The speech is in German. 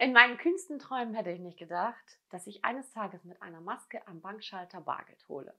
In meinen kühnsten Träumen hätte ich nicht gedacht, dass ich eines Tages mit einer Maske am Bankschalter Bargeld hole.